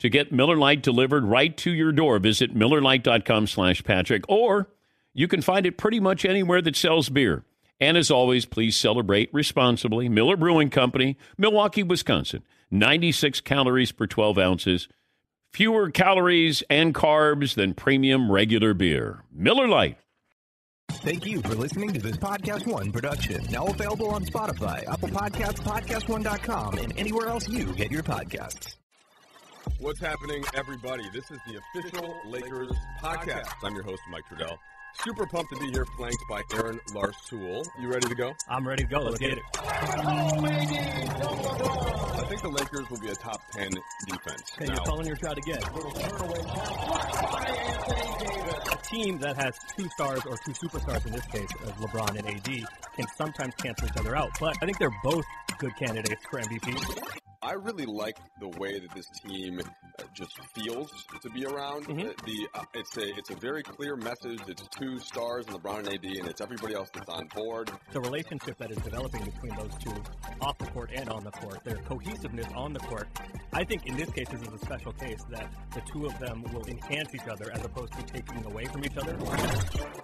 To get Miller Lite delivered right to your door, visit MillerLite.com slash Patrick, or you can find it pretty much anywhere that sells beer. And as always, please celebrate responsibly. Miller Brewing Company, Milwaukee, Wisconsin. 96 calories per 12 ounces. Fewer calories and carbs than premium regular beer. Miller Lite. Thank you for listening to this Podcast One production. Now available on Spotify, Apple Podcasts, PodcastOne.com, and anywhere else you get your podcasts. What's happening, everybody? This is the official Lakers podcast. I'm your host, Mike Trudell. Super pumped to be here, flanked by Aaron Larsuel. You ready to go? I'm ready to go. Let's get it. I think the Lakers will be a top 10 defense. Okay, Now, you're calling your shot again. A team that has two stars or two superstars in this case, as LeBron and AD, can sometimes cancel each other out. But I think they're both good candidates for MVP. I really like the way that this team uh, just feels to be around. Mhm. Uh, The uh, it's a it's a very clear message. It's two stars in LeBron and AD, and it's everybody else that's on board. The relationship that is developing between those two, off the court and on the court, their cohesiveness on the court. I think in this case, this is a special case that the two of them will enhance each other as opposed to taking away from each other.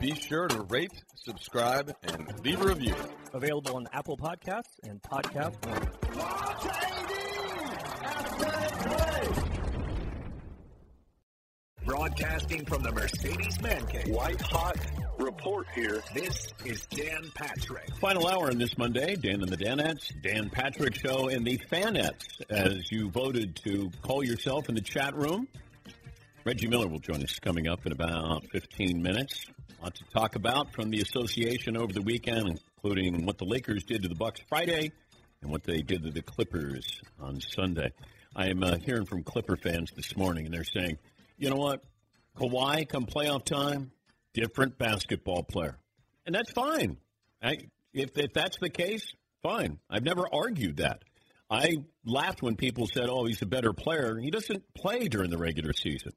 Be sure to rate, subscribe, and leave a review. Available on Apple Podcasts and Podcast One. Broadcasting from the Mercedes Man Cave. White hot report here. This is Dan Patrick. Final hour on this Monday, Dan and the Danettes, Dan Patrick Show, and the Fanettes, as you voted to call yourself in the chat room. Reggie Miller will join us coming up in about 15 minutes. Lots to talk about from the association over the weekend, including what the Lakers did to the Bucks Friday and what they did to the Clippers on Sunday. I am uh, hearing from Clipper fans this morning, and they're saying, you know what? Kawhi, come playoff time, different basketball player. And that's fine. I, if, if that's the case, fine. I've never argued that. I laughed when people said, oh, he's a better player. He doesn't play during the regular season.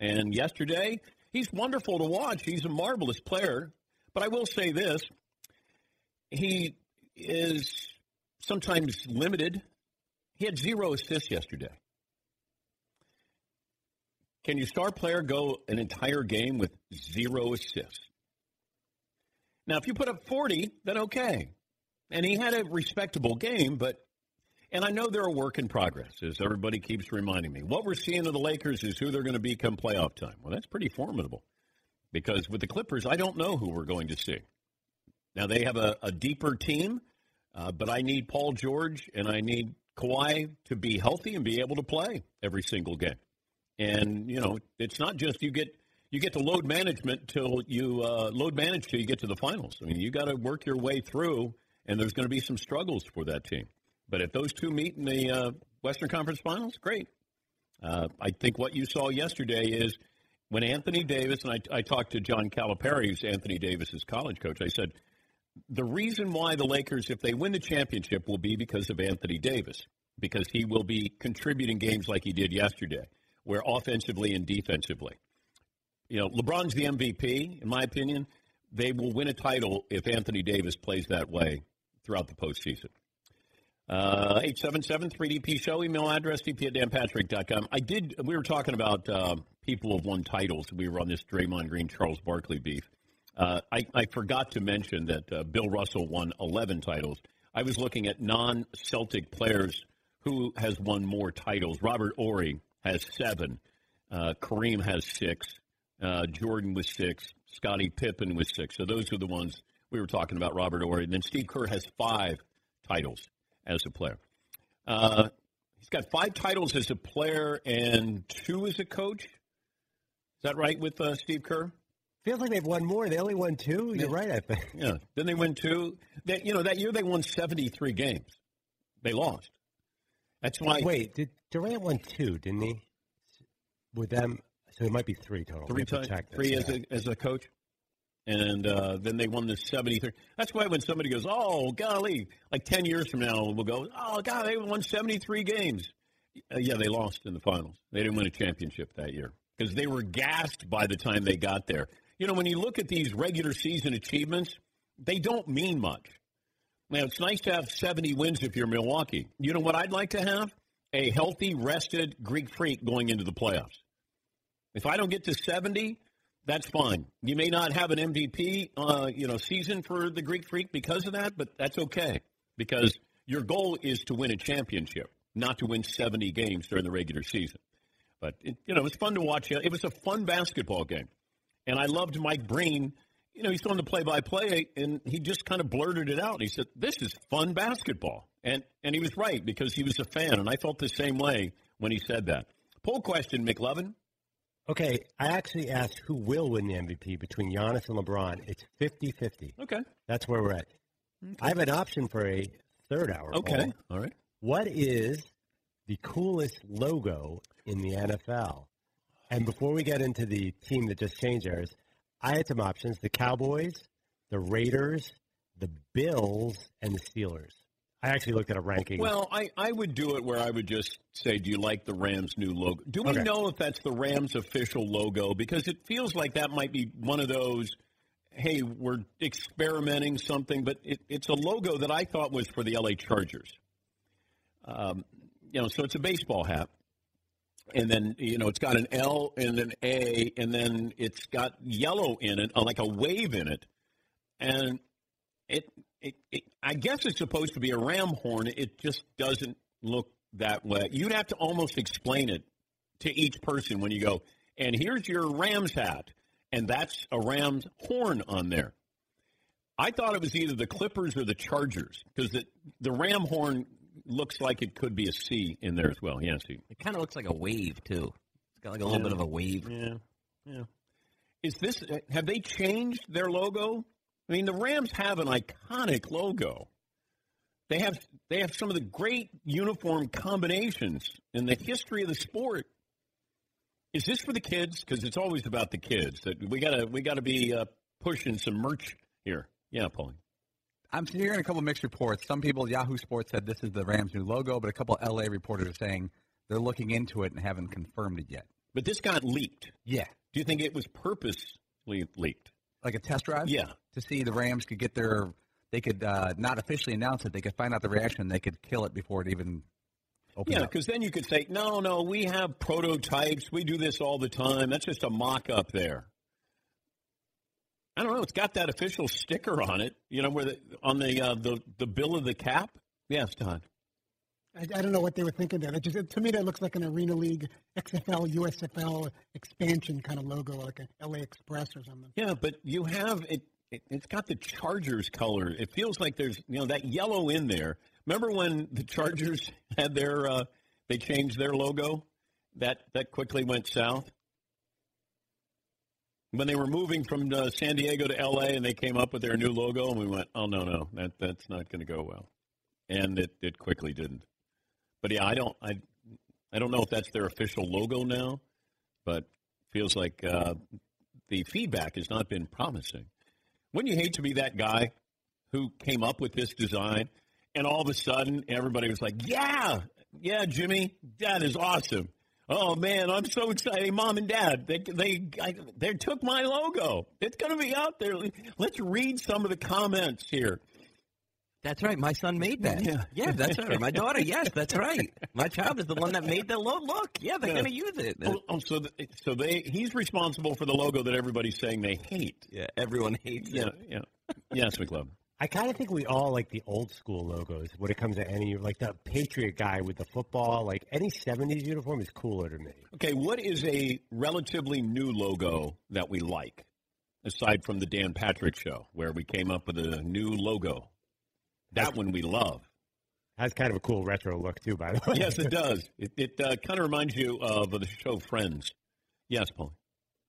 And yesterday, he's wonderful to watch. He's a marvelous player. But I will say this he is sometimes limited. He had zero assists yesterday. Can your star player go an entire game with zero assists? Now, if you put up 40, then okay. And he had a respectable game, but, and I know they're a work in progress, as everybody keeps reminding me. What we're seeing of the Lakers is who they're going to be come playoff time. Well, that's pretty formidable because with the Clippers, I don't know who we're going to see. Now, they have a, a deeper team, uh, but I need Paul George and I need Kawhi to be healthy and be able to play every single game. And you know, it's not just you get you get to load management till you uh, load manage till you get to the finals. I mean, you got to work your way through, and there's going to be some struggles for that team. But if those two meet in the uh, Western Conference Finals, great. Uh, I think what you saw yesterday is when Anthony Davis, and I, I talked to John Calipari, who's Anthony Davis's college coach, I said, the reason why the Lakers, if they win the championship, will be because of Anthony Davis, because he will be contributing games like he did yesterday, where offensively and defensively. You know, LeBron's the MVP, in my opinion. They will win a title if Anthony Davis plays that way throughout the postseason. Uh, 877-3DP show, email address, dp at danpatrick.com. I did, we were talking about uh, people who won titles. We were on this Draymond Green, Charles Barkley beef. Uh, I, I, forgot to mention that uh, Bill Russell won 11 titles. I was looking at non-Celtic players who has won more titles. Robert Horry has seven. Uh, Kareem has six. Uh, Jordan was six. Scottie Pippen was six. So those are the ones we were talking about, Robert Horry. And then Steve Kerr has five titles as a player. Uh, he's got five titles as a player and two as a coach. Is that right with uh, Steve Kerr? Feels like they've won more. They only won two. You're yeah. right, I think. Yeah. Then they win two. That you know that year they won 73 games. They lost. That's why. Wait, did Durant won two? Didn't he? With them, so it might be three total. Three, t- three as a as a coach and uh, then they won the 73. That's why when somebody goes, oh, golly, like 10 years from now, we'll go, oh, God, they won 73 games. Uh, yeah, they lost in the finals. They didn't win a championship that year because they were gassed by the time they got there. You know, when you look at these regular season achievements, they don't mean much. Now, it's nice to have 70 wins if you're Milwaukee. You know what I'd like to have? A healthy, rested Greek freak going into the playoffs. If I don't get to 70, that's fine. You may not have an MVP, uh, you know, season for the Greek Freak because of that, but that's okay because your goal is to win a championship, not to win 70 games during the regular season. But it, you know, it was fun to watch. It was a fun basketball game, and I loved Mike Breen. You know, he's on the play-by-play, and he just kind of blurted it out. And he said, "This is fun basketball," and and he was right because he was a fan, and I felt the same way when he said that. Poll question, McLovin. Okay, I actually asked who will win the MVP between Giannis and LeBron. It's 50-50. Okay. That's where we're at. Okay. I have an option for a third hour. Okay. Poll. All right. What is the coolest logo in the NFL? And before we get into the team that just changed theirs, I had some options: the Cowboys, the Raiders, the Bills, and the Steelers. I actually looked at a ranking. Well, I, I would do it where I would just say, Do you like the Rams' new logo? Do we okay. know if that's the Rams' official logo? Because it feels like that might be one of those, hey, we're experimenting something, but it, it's a logo that I thought was for the LA Chargers. Um, you know, so it's a baseball hat. And then, you know, it's got an L and an A, and then it's got yellow in it, uh, like a wave in it. And it it, it, I guess it's supposed to be a ram horn. It just doesn't look that way. You'd have to almost explain it to each person when you go, and here's your ram's hat, and that's a ram's horn on there. I thought it was either the Clippers or the Chargers because the, the ram horn looks like it could be a C in there as well. Yeah, see. It kind of looks like a wave too. It's got like a little yeah. bit of a wave. Yeah, yeah. Is this? Have they changed their logo I mean, the Rams have an iconic logo. They have they have some of the great uniform combinations in the history of the sport. Is this for the kids? Because it's always about the kids. That we gotta we gotta be uh, pushing some merch here. Yeah, Paulie. I'm hearing a couple mixed reports. Some people, Yahoo Sports said this is the Rams' new logo, but a couple LA reporters are saying they're looking into it and haven't confirmed it yet. But this got leaked. Yeah. Do you think it was purposely leaked? like a test drive? Yeah. To see the Rams could get their, they could uh, not officially announce it. They could find out the reaction. They could kill it before it even opens Yeah, because then you could say, no, no, we have prototypes. We do this all the time. That's just a mock up there. I don't know. It's got that official sticker on it, you know, where the, on the uh, the the bill of the cap. Yes, Don. I, I, don't know what they were thinking there. It just, to me, that looks like an Arena League, XFL, USFL expansion kind of logo, like a LA Express or something. Yeah, but you have it, it. It's got the Chargers color. It feels like there's you know that yellow in there. Remember when the Chargers had their uh, they changed their logo? That that quickly went south. When they were moving from uh, San Diego to LA, and they came up with their new logo, and we went, "Oh no, no, that that's not going to go well," and it it quickly didn't. But yeah, I don't. I I don't know if that's their official logo now, but feels like uh, the feedback has not been promising. Wouldn't you hate to be that guy who came up with this design, and all of a sudden everybody was like, "Yeah, yeah, Jimmy, that is awesome." Oh man, I'm so excited! Mom and Dad, they they I, they took my logo. It's going to be out there. Let's read some of the comments here. That's right. My son made that. Yeah. Yeah, that's right. My daughter. Yes, that's right. My child is the one that made the logo. look. Yeah, they're Yeah. going to use it. Oh, oh, so th- so they he's responsible for the logo that everybody's saying they hate. Yeah, everyone hates Yeah, it. yeah. Yes, McLovin. I kind of think we all like the old school logos when it comes to any like the Patriot guy with the football. Like any '70s uniform is cooler to me. Okay, what is a relatively new logo that we like, aside from the Dan Patrick Show, where we came up with a new logo? That one we love. Has kind of a cool retro look too, by the way. Yes, it does. It, it uh, kind of reminds you of the show Friends. Yes, Paul.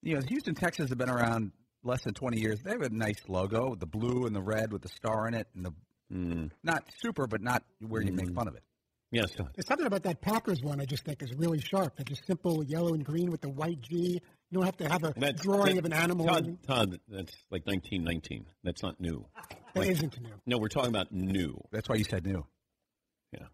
You know, Houston, Texas have been around less than 20 years. They have a nice logo, the blue and the red with the star in it, and the Mm. not super, but not where you make fun of it. Yes, There's something about that Packers one I just think is really sharp. They're just simple yellow and green with the white G. You don't have to have a That's- drawing that- of an animal. Todd, Todd, that's like 1919. That's not new. That Like- isn't new. No, we're talking about new. That's why you said new. Yeah.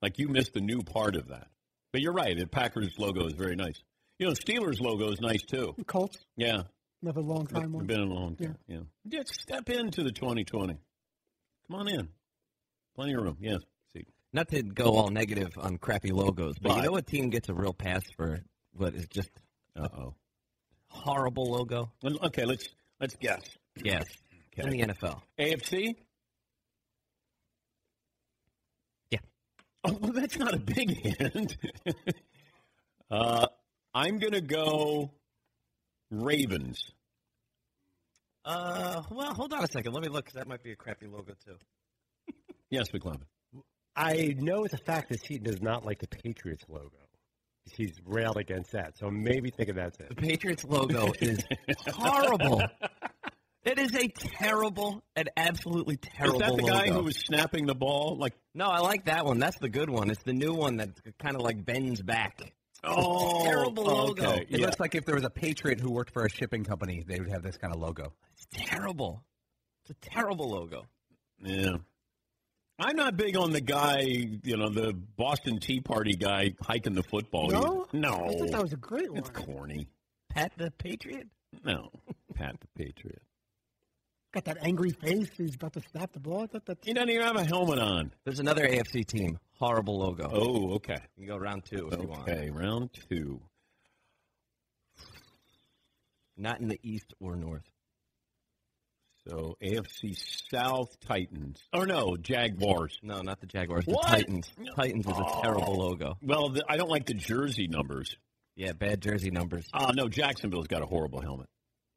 Like you missed the new part of that. But you're right. The Packers logo is very nice. You know, Steelers logo is nice too. Colts, Yeah. Another long time one. Been a long time. Yeah. Just step into the 2020. Come on in. Plenty of room. Yes. See. Not to go all negative on crappy logos, but, But- you know what team gets a real pass for what is just Uh oh. horrible logo? Okay, let's let's guess. Yes, in the NFL. AFC? Yeah. Oh, well, that's not a big hint. uh, I'm going to go Ravens. Uh, well, hold on a second. Let me look. 'cause that might be a crappy logo too. Yes, McLovin. I know it's a fact that he does not like the Patriots logo. He's railed against that, so maybe think of that's The. Patriots logo is horrible. It is a terrible, an absolutely terrible Is that the guy who was snapping the ball? Like, No, I like that one. That's the good one. It's the new one that kind of like bends back. Oh, terrible logo. okay, It yeah. looks like if there was a Patriot who worked for a shipping company, they would have this kind of logo. It's terrible. It's a terrible logo. Yeah. I'm not big on the guy, you know, the Boston Tea Party guy hiking the football. No? No. I thought that was a great one. It's corny. Pat the Patriot. No. Pat the Patriot. Got that angry face. He's about to snap the ball. I thought that's He doesn't even have a helmet on. There's another AFC team. Horrible logo. Oh, okay. You can go round two if you want. Okay, round two. Not in the east or north. So AFC South Titans. Oh no, Jaguars. No, not the Jaguars. What? The Titans. Titans is a Oh. terrible logo. Well, the, I don't like the jersey numbers. Yeah, bad jersey numbers. Oh no, Jacksonville's got a horrible helmet.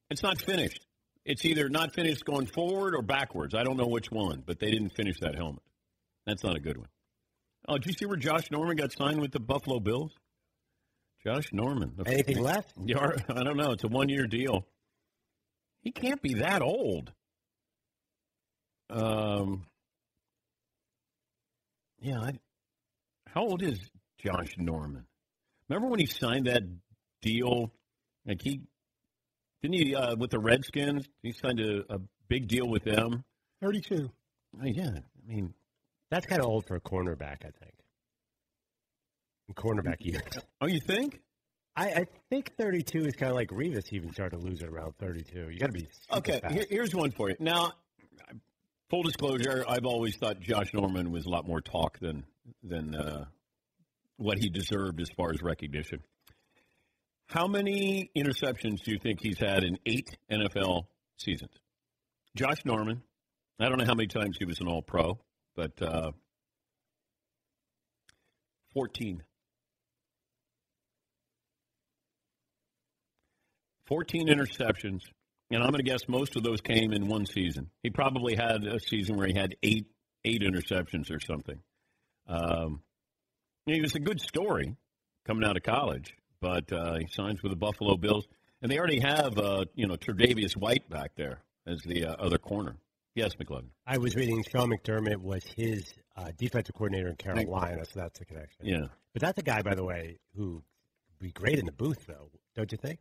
It's not finished. It's either not finished going forward or backwards. I don't know which one, but they didn't finish that helmet. That's not a good one. Oh, did you see where Josh Norman got signed with the Buffalo Bills? Josh Norman. The- Anything left? Yeah, I don't know. It's a one-year deal. He can't be that old. Um. Yeah. I, how old is Josh Norman? Remember when he signed that deal? Like he didn't he uh, with the Redskins? He signed a, a big deal with them. 32. Oh, yeah. I mean, That's kind of old for a cornerback, I think. In cornerback years. oh, you think? I, I think 32 is kind of like Revis even started to lose it around 32. You got to be Okay, here, here's one for you. Now, full disclosure, I've always thought Josh Norman was a lot more talk than than uh, what he deserved as far as recognition. How many interceptions do you think he's had in eight NFL seasons? Josh Norman. I don't know how many times he was an All Pro, but uh, fourteen. 14 interceptions, and I'm going to guess most of those came in one season. He probably had a season where he had eight eight interceptions or something. Um, he was a good story coming out of college, but uh, he signs with the Buffalo Bills, and they already have uh, you know Tre'Davious White back there as the uh, other corner. Yes, McLovin. I was reading Sean McDermott was his uh, defensive coordinator in Carolina, so that's the connection. Yeah. But that's a guy, by the way, who would be great in the booth, though, don't you think?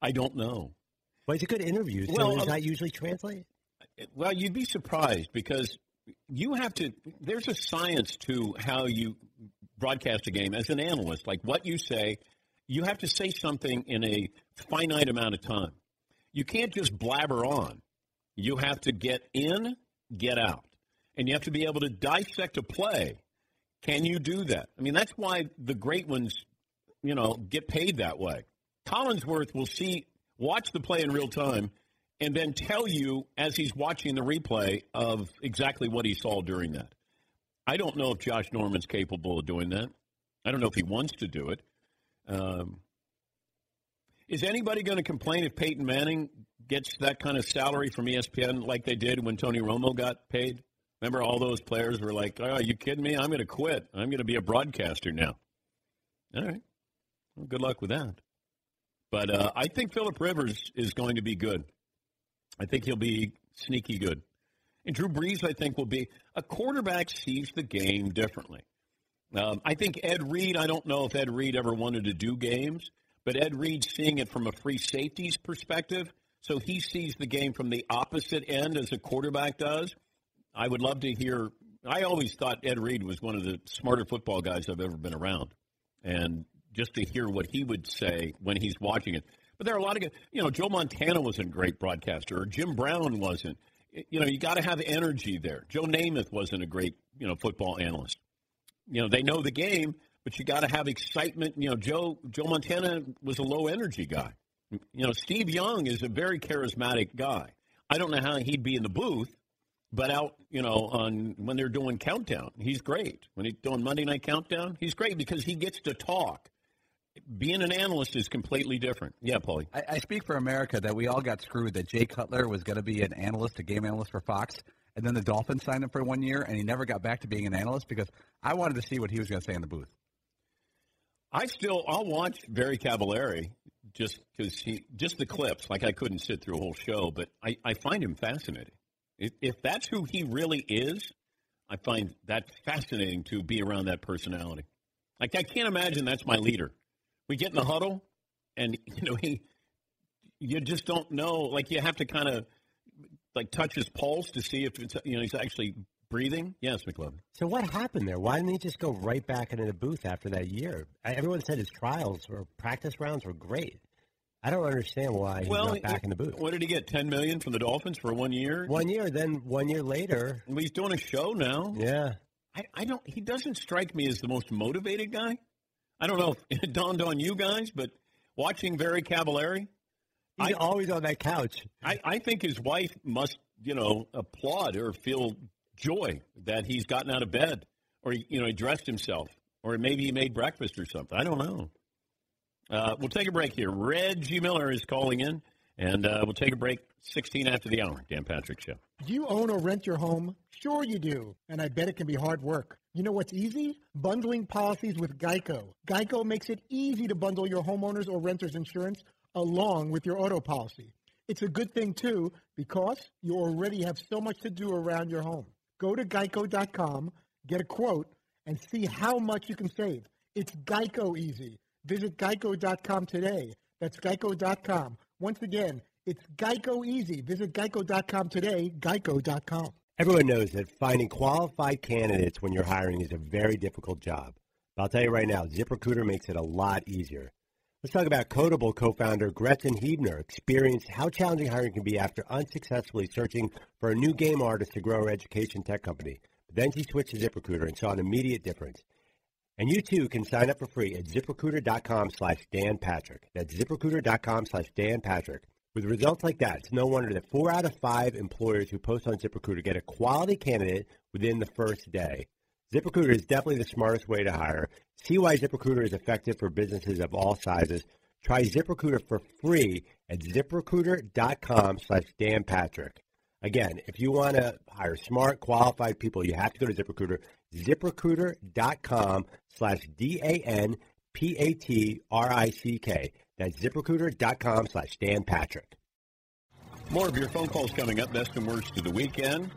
I don't know. Well, he's a good interview, so Well, does uh, that usually translate? Well, you'd be surprised because you have to. There's a science to how you broadcast a game as an analyst. Like what you say, you have to say something in a finite amount of time. You can't just blabber on. You have to get in, get out, and you have to be able to dissect a play. Can you do that? I mean, that's why the great ones, you know, get paid that way. Collinsworth will see, watch the play in real time, and then tell you as he's watching the replay of exactly what he saw during that. I don't know if Josh Norman's capable of doing that. I don't know if he wants to do it. Um, is anybody going to complain if Peyton Manning gets that kind of salary from ESPN like they did when Tony Romo got paid? Remember, all those players were like, "Oh, are you kidding me? I'm going to quit. I'm going to be a broadcaster now." All right. Well, good luck with that. But uh, I think Philip Rivers is going to be good. I think he'll be sneaky good. And Drew Brees, I think, will be a quarterback sees the game differently. Um, I think Ed Reed, I don't know if Ed Reed ever wanted to do games, but Ed Reed seeing it from a free safeties perspective. So he sees the game from the opposite end as a quarterback does. I would love to hear. I always thought Ed Reed was one of the smarter football guys I've ever been around. And just to hear what he would say when he's watching it. But there are a lot of, you know, Joe Montana wasn't a great broadcaster, or Jim Brown wasn't. You know, you got to have energy there. Joe Namath wasn't a great, you know, football analyst. You know, they know the game, but you got to have excitement. You know, Joe Joe Montana was a low energy guy. You know, Steve Young is a very charismatic guy. I don't know how he'd be in the booth, but out, you know, on when they're doing countdown, he's great. When he's doing Monday night countdown, he's great because he gets to talk. Being an analyst is completely different. Yeah, Paulie. I, I speak for America that we all got screwed that Jay Cutler was going to be an analyst, a game analyst for Fox, and then the Dolphins signed him for one year, and he never got back to being an analyst because I wanted to see what he was going to say in the booth. I still I'll watch Very Cavallari just because he just the clips. Like I couldn't sit through a whole show, but I, I find him fascinating. If, if that's who he really is, I find that fascinating to be around that personality. Like I can't imagine that's my leader. We get in the huddle, and you know he, you just don't know. Like you have to kind of like touch his pulse to see if it's you know he's actually breathing. Yes, McLovin. So what happened there? Why didn't he just go right back into the booth after that year? Everyone said his trials or practice rounds were great. I don't understand why he's well, not back in the booth. What did he get? Ten million from the Dolphins for one year. One year, then one year later. Well, he's doing a show now. Yeah. I, I don't. He doesn't strike me as the most motivated guy. I don't know if it dawned on you guys, but watching Very Cavallari, He's always on that couch. I, I think his wife must, you know, applaud or feel joy that he's gotten out of bed, or you know, he dressed himself, or maybe he made breakfast or something. I don't know. Uh, we'll take a break here. Reggie Miller is calling in, and uh, we'll take a break. Sixteen after the hour. Dan Patrick Show. Do you own or rent your home? Sure you do, and I bet it can be hard work. You know what's easy? Bundling policies with Geico. Geico makes it easy to bundle your homeowner's or renter's insurance along with your auto policy. It's a good thing too because you already have so much to do around your home. Go to geico.com, get a quote, and see how much you can save. It's Geico easy. Visit geico.com today. That's geico.com. Once again, it's Geico easy. Visit geico.com today, geico.com. Everyone knows that finding qualified candidates when you're hiring is a very difficult job. But I'll tell you right now, ZipRecruiter makes it a lot easier. Let's talk about Kodable co-founder Grechen Huebner experienced how challenging hiring can be after unsuccessfully searching for a new game artist to grow her education tech company. But then she switched to ZipRecruiter and saw an immediate difference. And you too can sign up for free at ziprecruiter.com slash Dan Patrick. That's ziprecruiter.com slash Dan Patrick. With results like that, it's no wonder that four out of five employers who post on ZipRecruiter get a quality candidate within the first day. ZipRecruiter is definitely the smartest way to hire. See why ZipRecruiter is effective for businesses of all sizes. Try ZipRecruiter for free at ziprecruiter.com slash Dan Patrick. Again, if you want to hire smart, qualified people, you have to go to ZipRecruiter. ZipRecruiter.com slash D-A-N-P-A-T-R-I-C-K. That's ZipRecruiter.com slash Dan Patrick. More of your phone calls coming up. Best and worst of the weekend.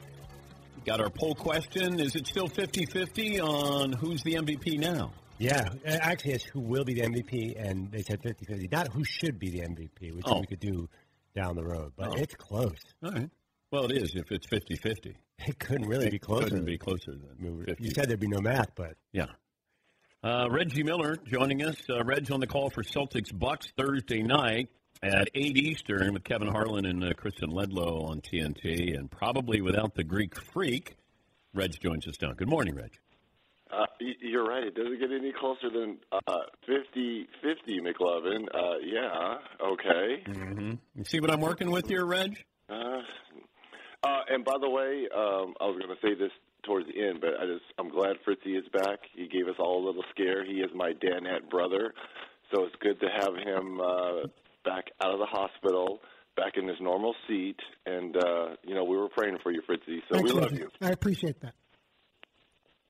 Got our poll question. Is it still 50 50 on who's the MVP now? Yeah, actually, it's who will be the MVP, and they said 50 50. Not who should be the MVP, which Oh. we could do down the road, but Oh. it's close. All right. Well, it is if it's 50 50. It couldn't really be closer. Couldn't be closer than 50. You said there'd be no math, but Yeah. Uh, Reggie Miller joining us. Uh, Reg's on the call for Celtics Bucks Thursday night at 8 Eastern with Kevin Harlan and uh, Kristen Ledlow on TNT. And probably without the Greek freak, Reg joins us now. Good morning, Reg. Uh, you're right. It doesn't get any closer than uh, 50 50, McLovin. Uh, yeah, okay. Mm-hmm. You see what I'm working with here, Reg? Uh, uh, and by the way, um, I was going to say this towards the end, but I just I'm glad Fritzy is back. He gave us all a little scare. He is my Danette brother, so it's good to have him uh, back out of the hospital, back in his normal seat. And uh, you know, we were praying for you, Fritzy. So Thanks, we love Reggie. you. I appreciate that.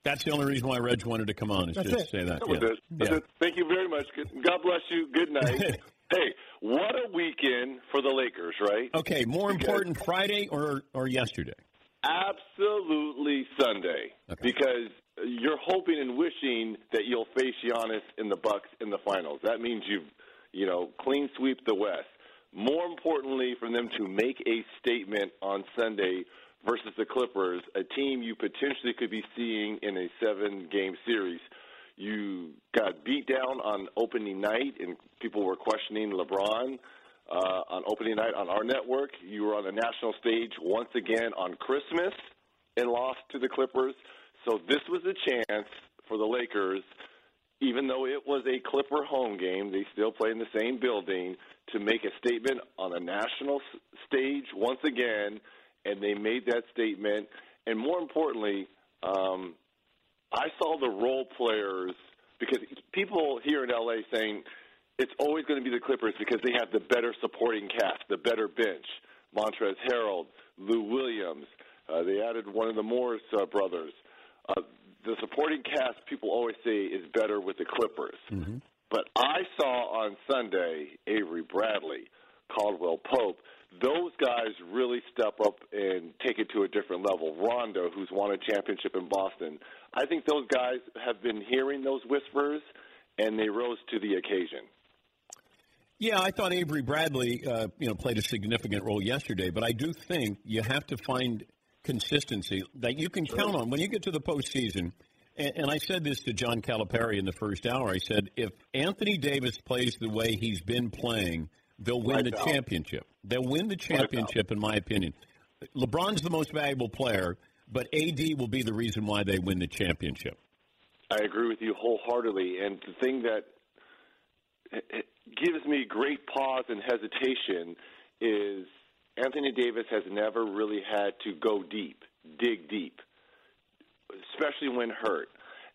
That's the only reason why Reg wanted to come on, is That's just it. say that. That was yeah. it. That's Yeah. it. Thank you very much. God bless you. Good night. hey, what a weekend for the Lakers, right? Okay, more Because- important, Friday or, or yesterday? Absolutely Sunday, because you're hoping and wishing that you'll face Giannis in the Bucks in the finals. That means you've, you know, clean sweep the West. More importantly, for them to make a statement on Sunday versus the Clippers, a team you potentially could be seeing in a seven-game series. You got beat down on opening night, and people were questioning LeBron uh, on opening night on our network. You were on the national stage once again on Christmas and lost to the Clippers. So this was a chance for the Lakers, even though it was a Clipper home game, they still play in the same building, to make a statement on a national stage once again, and they made that statement. And more importantly, um, I saw the role players because people here in LA saying it's always going to be the Clippers because they have the better supporting cast, the better bench. Montrezl Harrell, Lou Williams. Uh, they added one of the Morris uh, brothers. Uh, the supporting cast, people always say, is better with the Clippers. But I saw on Sunday Avery Bradley, Caldwell Pope. Those guys really step up and take it to a different level. Rondo, who's won a championship in Boston. I think those guys have been hearing those whispers, and they rose to the occasion. Yeah, I thought Avery Bradley, uh, you know, played a significant role yesterday, but I do think you have to find consistency that you can count on when you get to the postseason. And, and I said this to John Calipari in the first hour. I said, if Anthony Davis plays the way he's been playing, they'll win Right the championship. They'll win the championship, in my opinion. LeBron's the most valuable player, but AD will be the reason why they win the championship. I agree with you wholeheartedly. And the thing that gives me great pause and hesitation is Anthony Davis has never really had to go deep, dig deep, especially when hurt.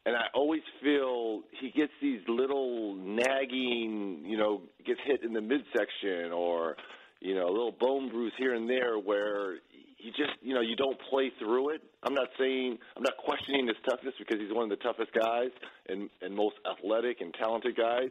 And I always feel he gets these little nagging, you know, gets hit in the midsection or, you know, a little bone bruise here and there where you just, you know, you don't play through it. I'm not saying, I'm not questioning his toughness because he's one of the toughest guys and, and most athletic and talented guys.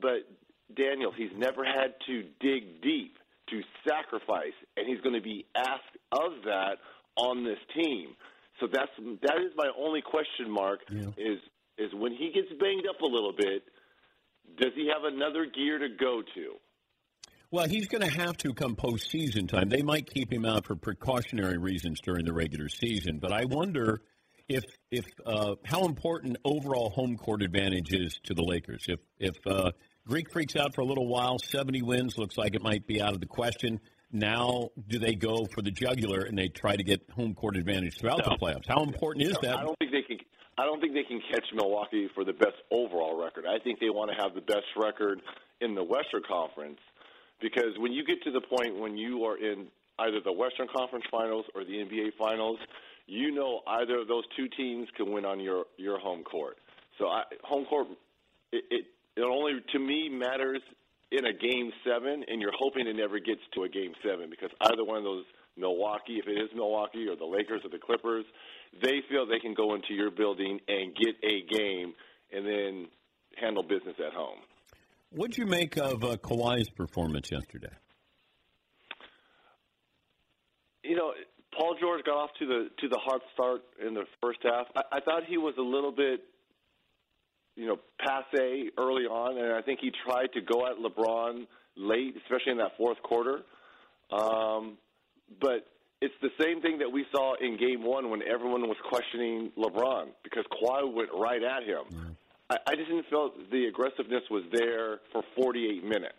But Daniel, he's never had to dig deep to sacrifice, and he's going to be asked of that on this team. So that's that is my only question mark is is when he gets banged up a little bit, does he have another gear to go to? Well, he's going to have to come postseason time. They might keep him out for precautionary reasons during the regular season, but I wonder if if uh, how important overall home court advantage is to the Lakers. If if uh, Greek freaks out for a little while, seventy wins looks like it might be out of the question. Now, do they go for the jugular and they try to get home court advantage throughout the playoffs? How important is that? I don't think they can. I don't think they can catch Milwaukee for the best overall record. I think they want to have the best record in the Western Conference because when you get to the point when you are in either the Western Conference Finals or the NBA Finals, you know either of those two teams can win on your your home court. So I, home court, it, it it only to me matters in a game seven, and you're hoping it never gets to a game seven because either one of those Milwaukee, if it is Milwaukee or the Lakers or the Clippers, they feel they can go into your building and get a game and then handle business at home. What'd you make of uh, Kawhi's performance yesterday? You know, Paul George got off to the to the hard start in the first half. I, I thought he was a little bit, you know, passe early on, and I think he tried to go at LeBron late, especially in that fourth quarter. Um, but it's the same thing that we saw in Game One when everyone was questioning LeBron because Kawhi went right at him. I, I just didn't feel the aggressiveness was there for 48 minutes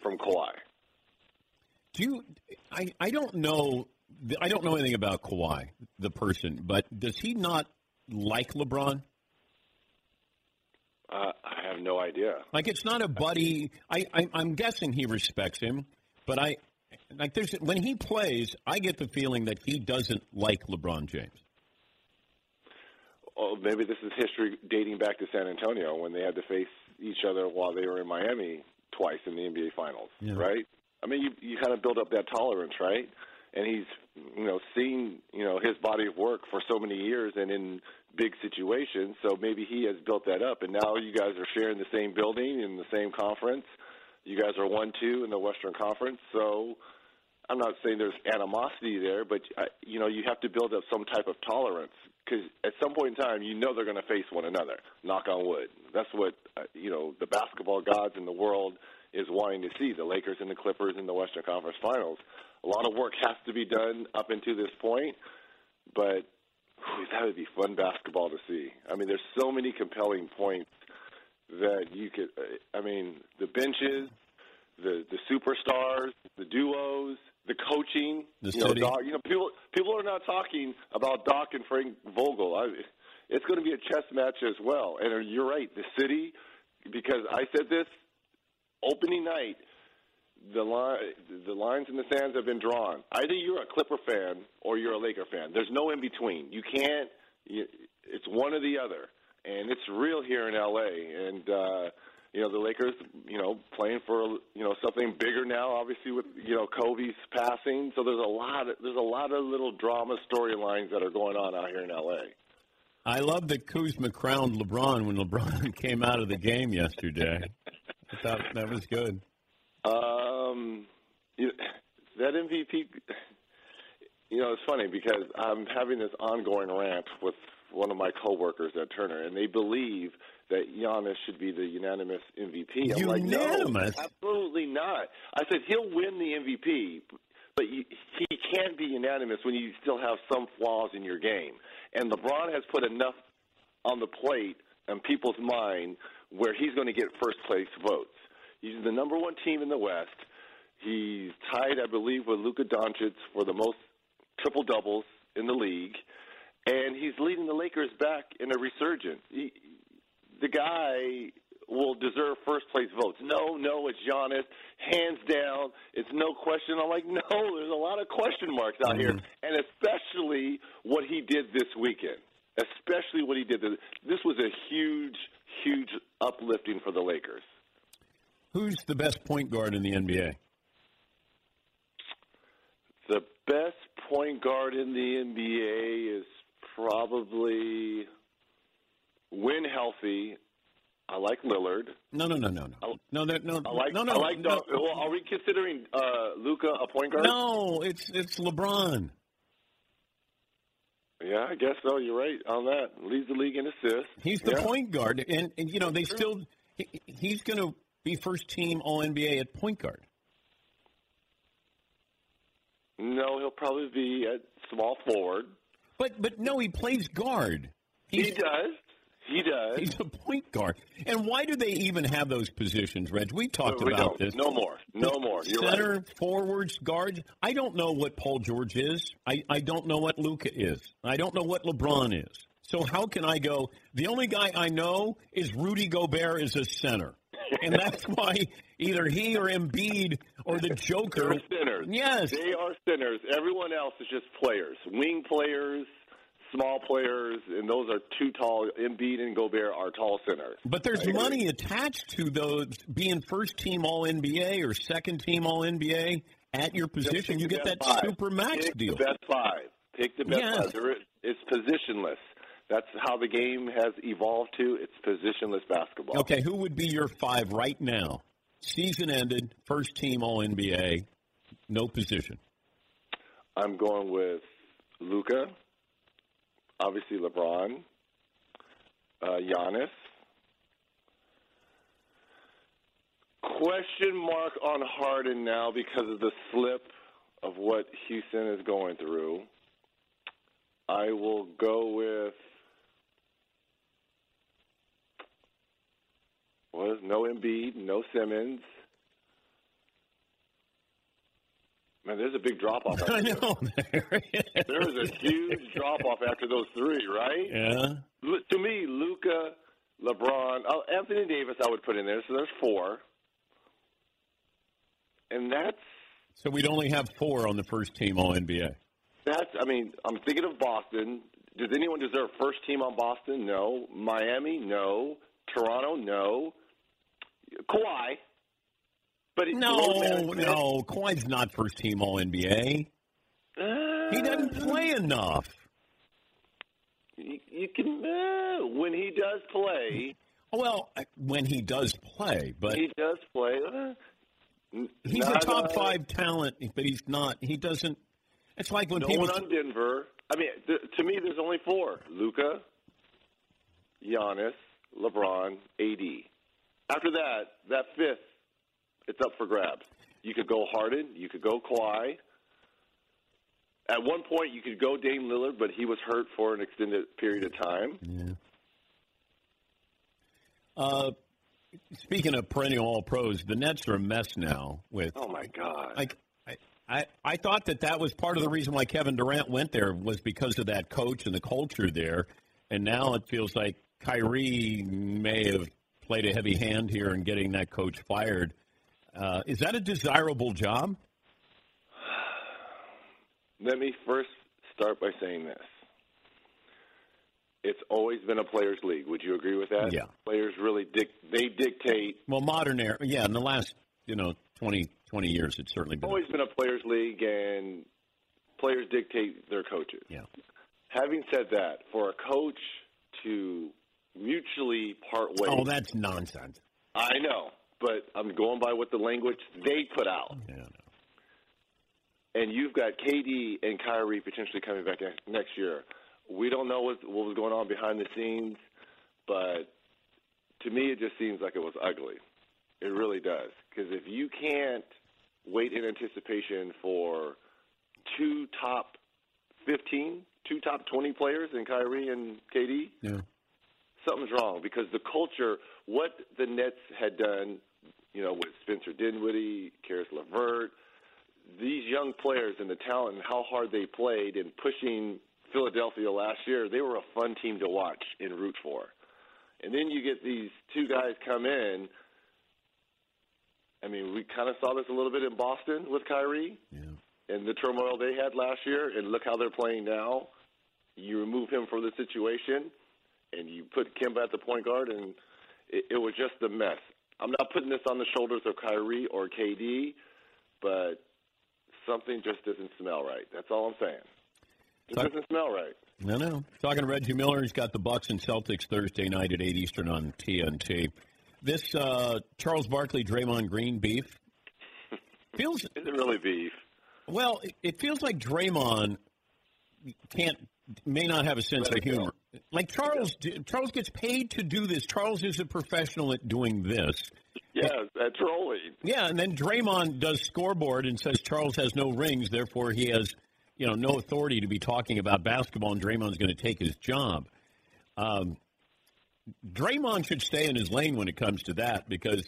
from Kawhi. Do you? I I don't know. I don't know anything about Kawhi, the person, but does he not like LeBron? Uh, I have no idea. Like it's not a buddy. I, I I'm guessing he respects him, but I like there's when he plays, I get the feeling that he doesn't like LeBron James. Oh, maybe this is history dating back to San Antonio when they had to face each other while they were in Miami twice in the NBA Finals, Yeah. right? I mean, you you kind of build up that tolerance, right? And he's you know seen you know his body of work for so many years and in big situations, so maybe he has built that up. And now you guys are sharing the same building in the same conference. You guys are one two in the Western Conference, so I'm not saying there's animosity there, but uh, you know you have to build up some type of tolerance because at some point in time you know they're going to face one another. Knock on wood. That's what uh, you know the basketball gods in the world is wanting to see. The Lakers and the Clippers in the Western Conference Finals. A lot of work has to be done up until this point, but that would be fun basketball to see. I mean, there's so many compelling points that you could. I mean, the benches, the the superstars, the duos, the coaching. The you know. Doc, you know, people people are not talking about Doc and Frank Vogel. I, it's going to be a chess match as well. And you're right, the city, because I said this opening night. The line, the lines in the sands have been drawn. Either you're a Clipper fan or you're a Laker fan. There's no in between. You can't. You, it's one or the other, and it's real here in LA. And uh, you know the Lakers, you know, playing for you know something bigger now. Obviously, with you know Kobe's passing, so there's a lot. Of, there's a lot of little drama storylines that are going on out here in LA. I love that Kuzma crowned LeBron when LeBron came out of the game yesterday. I thought that was good. Um, you, that MVP, you know, it's funny because I'm having this ongoing rant with one of my coworkers at Turner, and they believe that Giannis should be the unanimous MVP. I'm like, Unanimous? no, absolutely not. I said he'll win the MVP, but you, he can't be unanimous when you still have some flaws in your game. And LeBron has put enough on the plate in people's mind where he's going to get first place votes. He's the number one team in the West. He's tied, I believe, with Luka Doncic for the most triple doubles in the league, and he's leading the Lakers back in a resurgence. He, the guy will deserve first place votes. No, no, it's Giannis, hands down. It's no question. I'm like, no, there's a lot of question marks out here, mm-hmm. and especially what he did this weekend. Especially what he did. This was a huge, huge uplifting for the Lakers. Who's the best point guard in the NBA? The best point guard in the NBA is probably when healthy. I like Lillard. No, no, no, no, no, no, no, no. I like. no, no, I like. no. the- well, are we considering uh, Luka a point guard? No, it's it's LeBron. Yeah, I guess so. You're right on that. Leads the league in assists. He's the Yeah. point guard, and, and you know they still he, he's going to be first team All NBA at point guard. No, he'll probably be at small forward. But but no, he plays guard. he does. He does. He's a point guard. And why do they even have those positions, Reg? We talked we about don't. this. No more. No more. You're right. Center, forwards, guards. I don't know what Paul George is. I, I don't know what Luka is. I don't know what LeBron is. So how can I go? The only guy I know is Rudy Gobert is a center. And that's why either he or Embiid or the Joker. They're sinners. Yes. They are sinners. Everyone else is just players. Wing players, small players, and those are too tall. Embiid and Gobert are tall centers. But there's money attached to those being first team All NBA or second team All NBA at your position. You get that five. super max Pick deal. The best five. Pick the best Yes. five. There is, it's positionless. That's how the game has evolved to. It's positionless basketball. Okay, who would be your five right now? Season ended, first team All NBA, no position. I'm going with Luka, obviously LeBron, uh, Giannis. Question mark on Harden now because of the slip of what Houston is going through. I will go with was no Embiid, no Simmons. Man, there's a big drop off. I know. there was a huge drop off after those three, right? Yeah. To me, Luka, LeBron, oh, Anthony Davis, I would put in there. So there's four, and that's So we'd only have four on the first team All NBA. that's. I mean, I'm thinking of Boston. Does anyone deserve first team on Boston? No. Miami? No. Toronto? No. Kawhi. But it- No, load no, Kawhi's not first team All NBA. Uh, He doesn't play enough. You, you can uh, when he does play. Well, when he does play, but he does play. Uh, he's a top uh, five talent, but he's not. He doesn't. It's like when no people. one on Denver. I mean, th- to me, there's only four: Luka, Giannis, LeBron, AD. After that, that fifth, it's up for grabs. You could go Harden. You could go Kawhi. At one point, you could go Dame Lillard, but he was hurt for an extended period of time. Yeah. Uh, speaking of perennial All Pros, the Nets are a mess now. With Oh my God! like, I, I I thought that that was part of the reason why Kevin Durant went there was because of that coach and the culture there, and now it feels like Kyrie may have played a heavy hand here in getting that coach fired. Uh, is that a desirable job? Let me first start by saying this. It's always been a players' league. Would you agree with that? Yeah. Players really dic- they dictate. Well, modern era, yeah. In the last, you know, 20, 20 years, it's certainly been. Always been a players' league, and players dictate their coaches. Yeah. Having said that, for a coach to mutually part ways, Oh, that's nonsense. I know, but I'm going by what the language they put out. Yeah, And you've got KD and Kyrie potentially coming back next year. We don't know what, what was going on behind the scenes, but to me, it just seems like it was ugly. It really does. Because if you can't wait in anticipation for two top 15, two top 20 players in Kyrie and KD, Yeah. Something's wrong because the culture, what the Nets had done, you know, with Spencer Dinwiddie, Caris LeVert, these young players and the talent and how hard they played and pushing Philadelphia last year, they were a fun team to watch and root for. And then you get these two guys come in. I mean, we kind of saw this a little bit in Boston with Kyrie and the turmoil they had last year, and look how they're playing now. You remove him from the situation, and you put Kemba at the point guard, and it, it was just a mess. I'm not putting this on the shoulders of Kyrie or KD, but something just doesn't smell right. That's all I'm saying. It Talk- doesn't smell right. No, no. Talking to Reggie Miller, he's got the Bucks and Celtics Thursday night at eight Eastern on TNT. This uh, Charles Barkley, Draymond Green beef feels Is it really beef? well. It, it feels like Draymond can't may not have a sense of humor. Like Charles, Charles gets paid to do this. Charles is a professional at doing this. Yeah, that trolling. Yeah, and then Draymond does scoreboard and says Charles has no rings, therefore he has, you know, no authority to be talking about basketball, and Draymond's going to take his job. Um, Draymond should stay in his lane when it comes to that because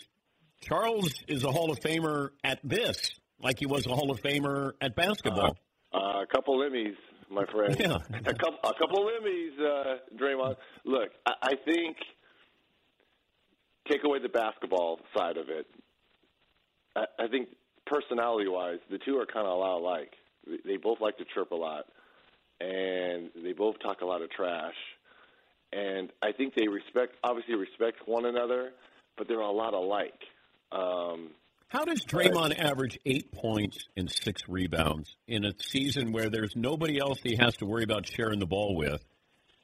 Charles is a Hall of Famer at this, like he was a Hall of Famer at basketball. Uh, a couple Emmys, my friend. Yeah. a couple, a couple Emmys, uh, Draymond. Look, I, I think take away the basketball side of it. I, I think personality-wise, the two are kind of a lot alike. They- They both like to chirp a lot, and they both talk a lot of trash. And I think they respect, obviously, respect one another, but they're a lot alike. Um, How does Draymond average eight points and six rebounds in a season where there's nobody else he has to worry about sharing the ball with?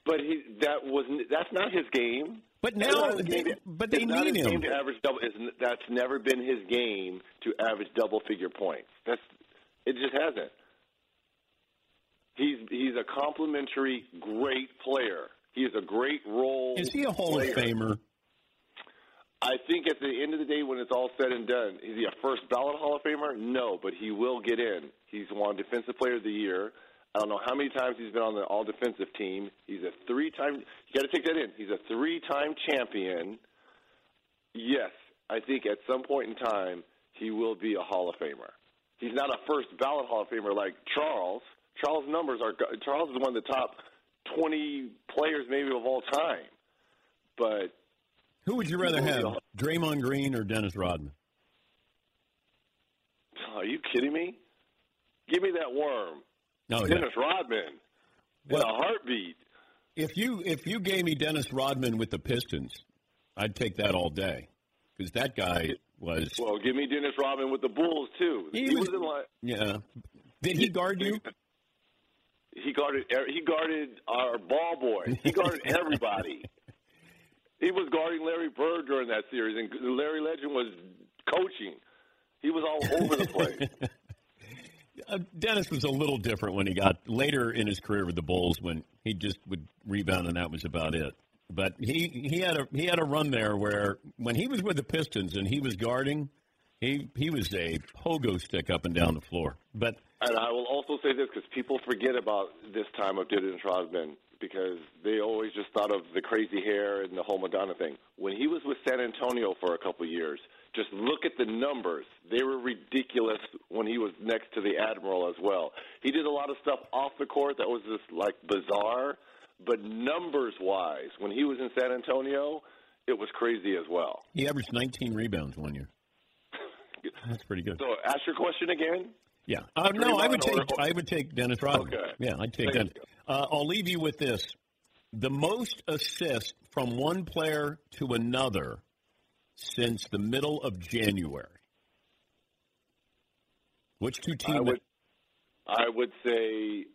But he that was that's not his game. But now, game. but they It's not need his him. game to average double. That's never been his game to average double figure points. That's it. Just hasn't. He's he's a complimentary, great player. He is a great role. Is he a Hall player. of Famer? I think at the end of the day, when it's all said and done, is he a first ballot Hall of Famer? No, but he will get in. He's won Defensive Player of the Year. I don't know how many times he's been on the All Defensive team. He's a three-time. You got to take that in. He's a three-time champion. Yes, I think at some point in time he will be a Hall of Famer. He's not a first ballot Hall of Famer like Charles. Charles' numbers are Charles is one of the top twenty players maybe of all time. But Who would you rather have, Draymond Green or Dennis Rodman? are you kidding me? Give me that worm, No, yeah. Dennis Rodman, in a heartbeat. If you if you gave me Dennis Rodman with the Pistons, I'd take that all day because that guy was Well, give me Dennis Rodman with the Bulls too. He He, was- was, in like yeah. Did he guard you? he guarded he guarded our ball boy. He guarded everybody. He was guarding Larry Bird during that series, and Larry Legend was coaching. He was all over the place. Uh, Dennis was a little different when he got later in his career with the Bulls when he just would rebound and that was about it. But he he had a he had a run there where when he was with the Pistons and he was guarding, he he was a pogo stick up and down the floor. But And I will also say this because people forget about this time of Dennis Rodman because they always just thought of the crazy hair and the whole Madonna thing. When he was with San Antonio for a couple of years, just look at the numbers. They were ridiculous when he was next to the Admiral as well. He did a lot of stuff off the court that was just like bizarre, but numbers wise, when he was in San Antonio, it was crazy as well. he averaged 19 rebounds one year. That's pretty good. So ask your question again. Yeah. Uh, no, I would take or- I would take Dennis Rodman. Okay. Yeah, I'd take Thank Dennis. Uh, I'll leave you with this: the most assists from one player to another since the middle of January. Which two teams? I would, I would say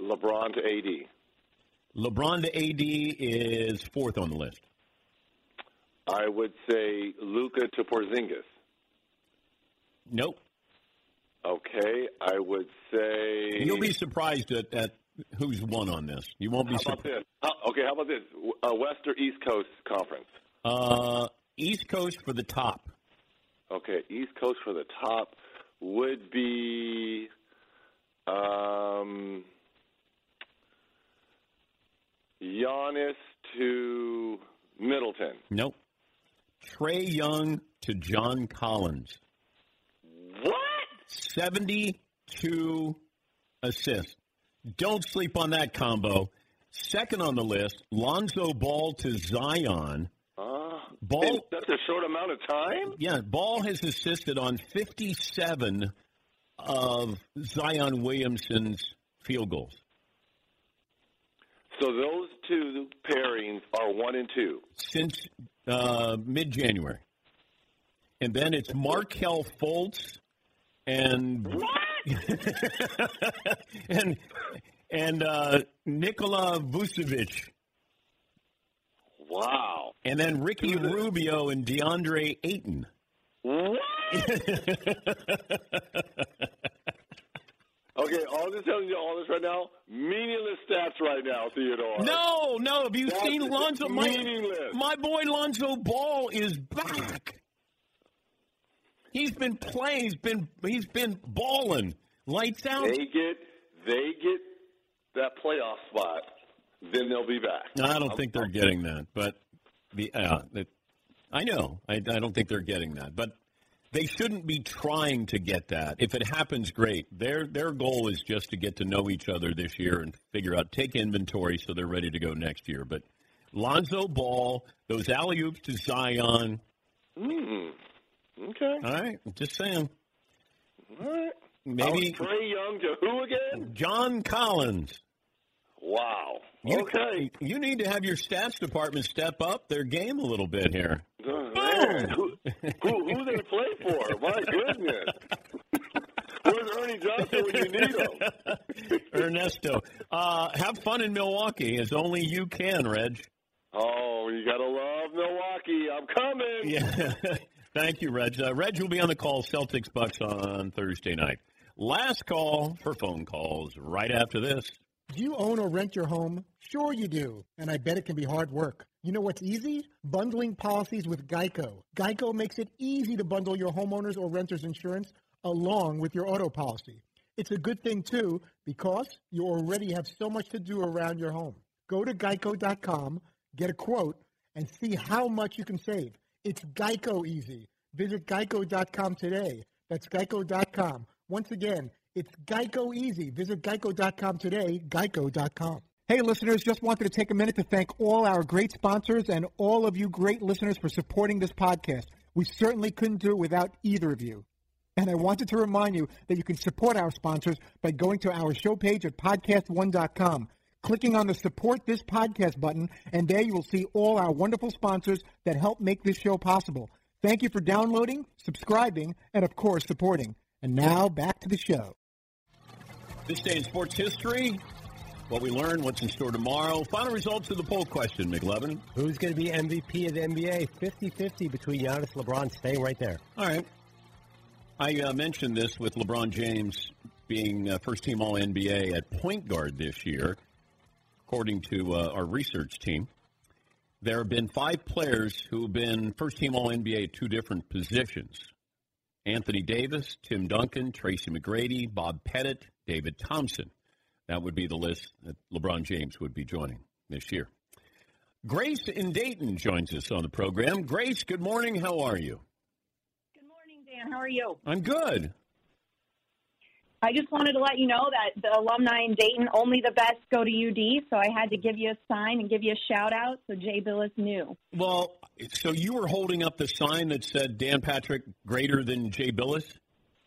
LeBron to AD. LeBron to AD is fourth on the list. I would say Luka to Porzingis. Nope. Okay, I would say. You'll be surprised at, at who's won on this. You won't be How about surprised. this? How, okay, how about this? Uh, West or East Coast Conference? Uh, East Coast for the top. Okay, East Coast for the top would be. Um, Giannis to Middleton. Nope. Trae Young to John Collins. What? 72 assists. Don't sleep on that combo. Second on the list, Lonzo Ball to Zion. Uh, Ball- such a short amount of time? Yeah, Ball has assisted on 57 of Zion Williamson's field goals. So those two pairings are one and two. since uh, mid January. And then it's Markelle Fultz and and and uh, Nikola Vucevic. Wow. And then Ricky Rubio and DeAndre Ayton. What? Okay, all this telling you all this right now, meaningless stats right now, Theodore. No, no. Have you That's seen Lonzo? My, meaningless. my boy Lonzo Ball is back. He's been playing. He's been he's been balling. Lights out. They get they get that playoff spot, then they'll be back. No, I don't think they're getting that, but the uh, the, I know I, I don't think they're getting that, but they shouldn't be trying to get that. If it happens, great. Their their goal is just to get to know each other this year and figure out take inventory so they're ready to go next year. But Lonzo Ball, those alley oops to Zion. Hmm. Okay. All right, just saying. All right. Maybe Oh, Trae Young to who again? John Collins. Wow. You, Okay. You need to have your stats department step up their game a little bit here. Uh, man, who, who who they play for? My goodness. Where's Ernie Johnson when you need him? Ernesto. Uh, have fun in Milwaukee as only you can, Reg. Oh, you gotta love Milwaukee. I'm coming. Yeah. Thank you, Reg. Uh, Reg will be on the call Celtics Bucks on Thursday night. Last call for phone calls right after this. Do you own or rent your home? Sure you do, and I bet it can be hard work. You know what's easy? Bundling policies with Geico. Geico makes it easy to bundle your homeowners or renters insurance along with your auto policy. It's a good thing too because you already have so much to do around your home. Go to geico.com, get a quote, and see how much you can save. It's Geico easy. Visit geico.com today. That's geico.com. Once again, it's Geico easy. Visit geico.com today, geico.com. Hey, listeners, just wanted to take a minute to thank all our great sponsors and all of you great listeners for supporting this podcast. We certainly couldn't do it without either of you. And I wanted to remind you that you can support our sponsors by going to our show page at podcast1.com, clicking on the support this podcast button, and there you will see all our wonderful sponsors that help make this show possible. Thank you for downloading, subscribing, and of course, supporting. And now back to the show. This day in sports history, what we learned, what's in store tomorrow. Final results of the poll question, McLovin. Who's going to be MVP of the NBA? 50-50 between Giannis and LeBron, staying right there. All right. I uh, mentioned this with LeBron James being uh, first team All NBA at point guard this year, according to uh, our research team. There have been five players who have been first team All NBA at two different positions Anthony Davis, Tim Duncan, Tracy McGrady, Bob Pettit, David Thompson. That would be the list that LeBron James would be joining this year. Grace in Dayton joins us on the program. Grace, good morning. How are you? Good morning, Dan. How are you? I'm good. I just wanted to let you know that the alumni in Dayton, only the best go to UD, so I had to give you a sign and give you a shout out so Jay Bilas knew. Well, so you were holding up the sign that said Dan Patrick greater than Jay Bilas?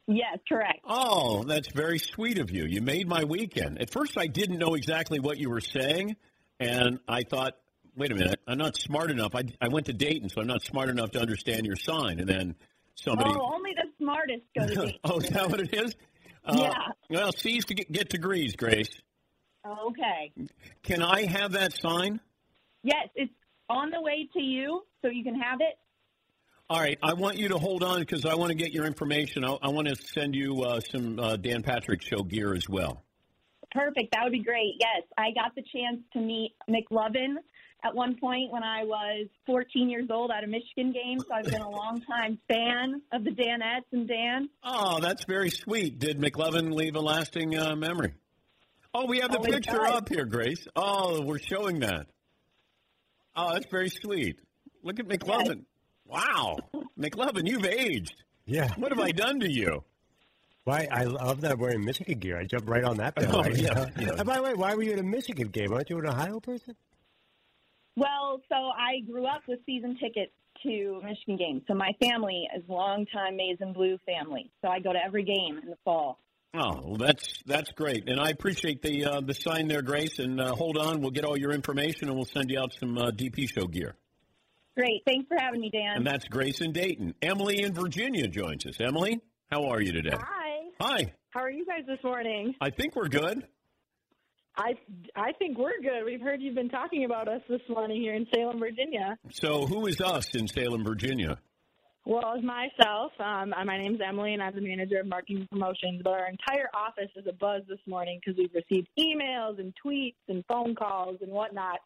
Yes, correct. Oh, that's very sweet of you. You made my weekend. At first, I didn't know exactly what you were saying, and I thought, wait a minute, I'm not smart enough. I, I went to Dayton, so I'm not smart enough to understand your sign. And then somebody. Oh, only the smartest go to Dayton. oh, is that what it is? Uh, yeah. Well, C's to get, get degrees, Grace. Okay. Can I have that sign? Yes, it's on the way to you, so you can have it. All right, I want you to hold on because I want to get your information. I, I want to send you uh, some uh, Dan Patrick Show gear as well. Perfect. That would be great. Yes, I got the chance to meet McLovin at one point when I was 14 years old at a Michigan game. So I've been a long time fan of the Danettes and Dan. Oh, that's very sweet. Did McLovin leave a lasting uh, memory? Oh, we have the Oh, picture does. up here, Grace. Oh, we're showing that. Oh, that's very sweet. Look at McLovin. Wow. McLovin, you've aged. Yeah. What have I done to you? Why? I love that wearing Michigan gear. I jumped right on that. Oh, bandwagon. yeah, yeah. And by the way, why were you at a Michigan game? Aren't you an Ohio person? Well, so I grew up with season tickets to Michigan games. So my family is longtime Maize and Blue family. So I go to every game in the fall. Oh, that's that's great, and I appreciate the uh, the sign there, Grace. And uh, hold on, we'll get all your information, and we'll send you out some uh, DP show gear. Great. Thanks for having me, Dan. And that's Grace in Dayton. Emily in Virginia joins us. Emily, how are you today? Hi. Hi. How are you guys this morning? I think we're good. I I think we're good. We've heard you've been talking about us this morning here in Salem, Virginia. So, who is us in Salem, Virginia? Well, it's myself, um, uh, my name's Emily, and I'm the manager of marketing promotions. But our entire office is a buzz this morning because we've received emails and tweets and phone calls and whatnot,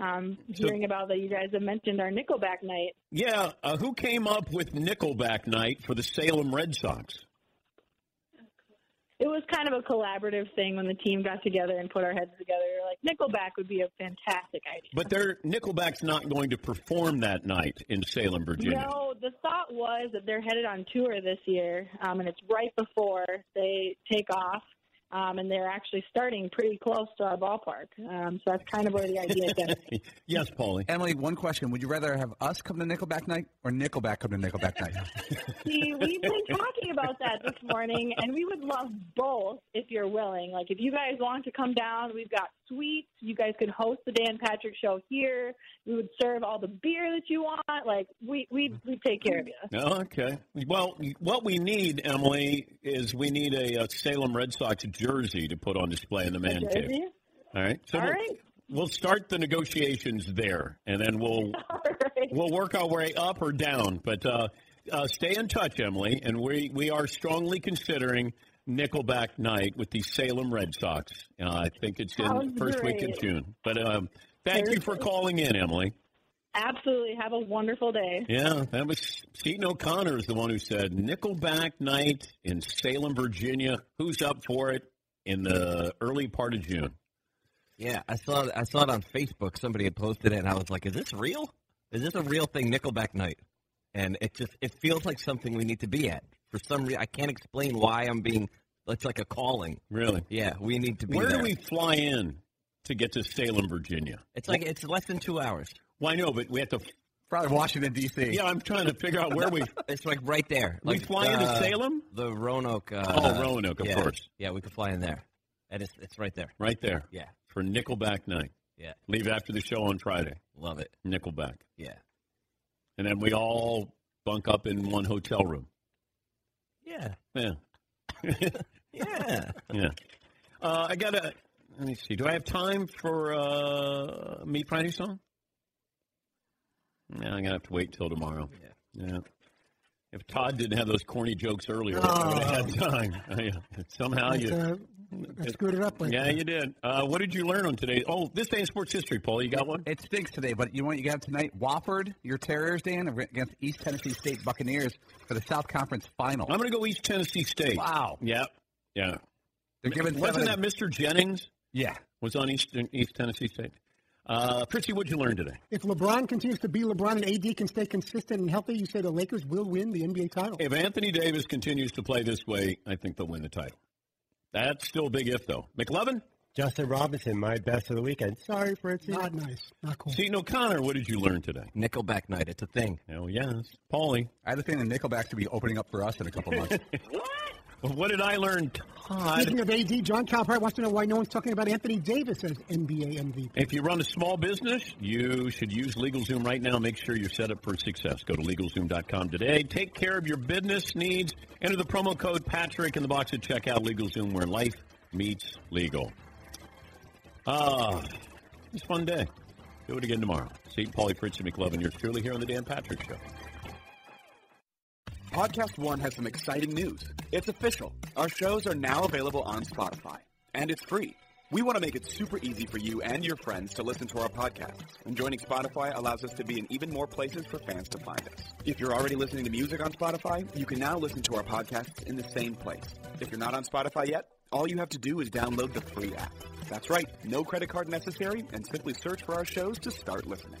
um, So- hearing about that you guys have mentioned our Nickelback night. Yeah, uh, who came up with Nickelback Night for the Salem Red Sox? It was kind of a collaborative thing when the team got together and put our heads together. We're Like Nickelback would be a fantastic idea. But they're Nickelback's not going to perform that night in Salem, Virginia. No, the thought was that they're headed on tour this year, um, and it's right before they take off, um, and they're actually starting pretty close to our ballpark. Um, so that's kind of where the idea came. yes, Paulie. Emily, one question: Would you rather have us come to Nickelback night or Nickelback come to Nickelback night? See, we've been talking about that this morning, and we would love both if you're willing. Like, if you guys want to come down, we've got suites. You guys could host the Dan Patrick Show here. We would serve all the beer that you want. Like, we we we take care of you. Oh, okay. Well, what we need, Emily, is we need a, uh Salem Red Sox jersey to put on display in the man cave. All right. So All we'll, right. we'll start the negotiations there, and then we'll we'll work our way up or down. But uh, uh, stay in touch, Emily, and we we are strongly considering Nickelback night with the Salem Red Sox. Uh, I think it's in Sounds the first week of. June. But um, thank you for calling in, Emily. Absolutely. Have a wonderful day. Yeah, that was Seton O'Connor is the one who said Nickelback night in Salem, Virginia. Who's up for it in the early part of June? Yeah, I saw I saw it on Facebook. Somebody had posted it, and I was like, "Is this real? Is this a real thing?" Nickelback night, and it just it feels like something we need to be at for some reason. I can't explain why I'm being. It's like a calling. Really? Yeah, we need to be Where there. do we fly in to get to Salem, Virginia? It's like it's less than two hours. Well, I know, but we have to. Probably Washington D.C. Yeah, I'm trying to figure out where we. It's like right there. We Like, fly into uh, Salem? The Roanoke. Uh, Oh, Roanoke, of yeah. course. Yeah, we could fly in there, and it's it's right there. Right there. Yeah. For Nickelback night. Yeah. Leave after the show on Friday. Love it. Nickelback. Yeah. And then we all bunk up in one hotel room. Yeah. Yeah. Yeah. yeah. Uh, I got to, let me see. Do I have time for uh, Meat Friday song? No, I'm going to have to wait till tomorrow. Yeah. yeah. If Todd didn't have those corny jokes earlier, I would have had time. Somehow you. I screwed it up. Like yeah, you did. Uh, what did you learn on today? Oh, this day in sports history, Paul. You got one? It stinks today, but you know what you got tonight? Wofford, your Terriers, Dan, against East Tennessee State Buccaneers for the South Conference Final. I'm going to go East Tennessee State. Wow. Yeah. Yeah. They're giving Wasn't seven- that Mr. Jennings? Yeah. Was on East, East Tennessee State. Uh, Fritzy, what'd you learn today? If LeBron continues to be LeBron and AD can stay consistent and healthy, you say the Lakers will win the NBA title. If Anthony Davis continues to play this way, I think they'll win the title. That's still a big if, though. McLovin? Justin Robinson, my best of the weekend. Sorry, Fritzy. Not nice. Not cool. Seton O'Connor, what did you learn today? Nickelback night. It's a thing. Oh, yes. Paulie? I had a feeling the Nickelback to be opening up for us in a couple months. Well, what did I learn, Todd? Speaking of AD, John Calipari wants to know why no one's talking about Anthony Davis as NBA MVP. If you run a small business, you should use LegalZoom right now. Make sure you're set up for success. Go to LegalZoom.com today. Take care of your business needs. Enter the promo code Patrick in the box at checkout. LegalZoom, where life meets legal. Ah, it's a fun day. Do it again tomorrow. See Paulie Fritz and McLovin. Yours truly here on the Dan Patrick Show. Podcast One has some exciting news. It's official. Our shows are now available on Spotify, and it's free. We want to make it super easy for you and your friends to listen to our podcast, and joining Spotify allows us to be in even more places for fans to find us. If you're already listening to music on Spotify, you can now listen to our podcasts in the same place. If you're not on Spotify yet, all you have to do is download the free app. That's right, no credit card necessary, and simply search for our shows to start listening.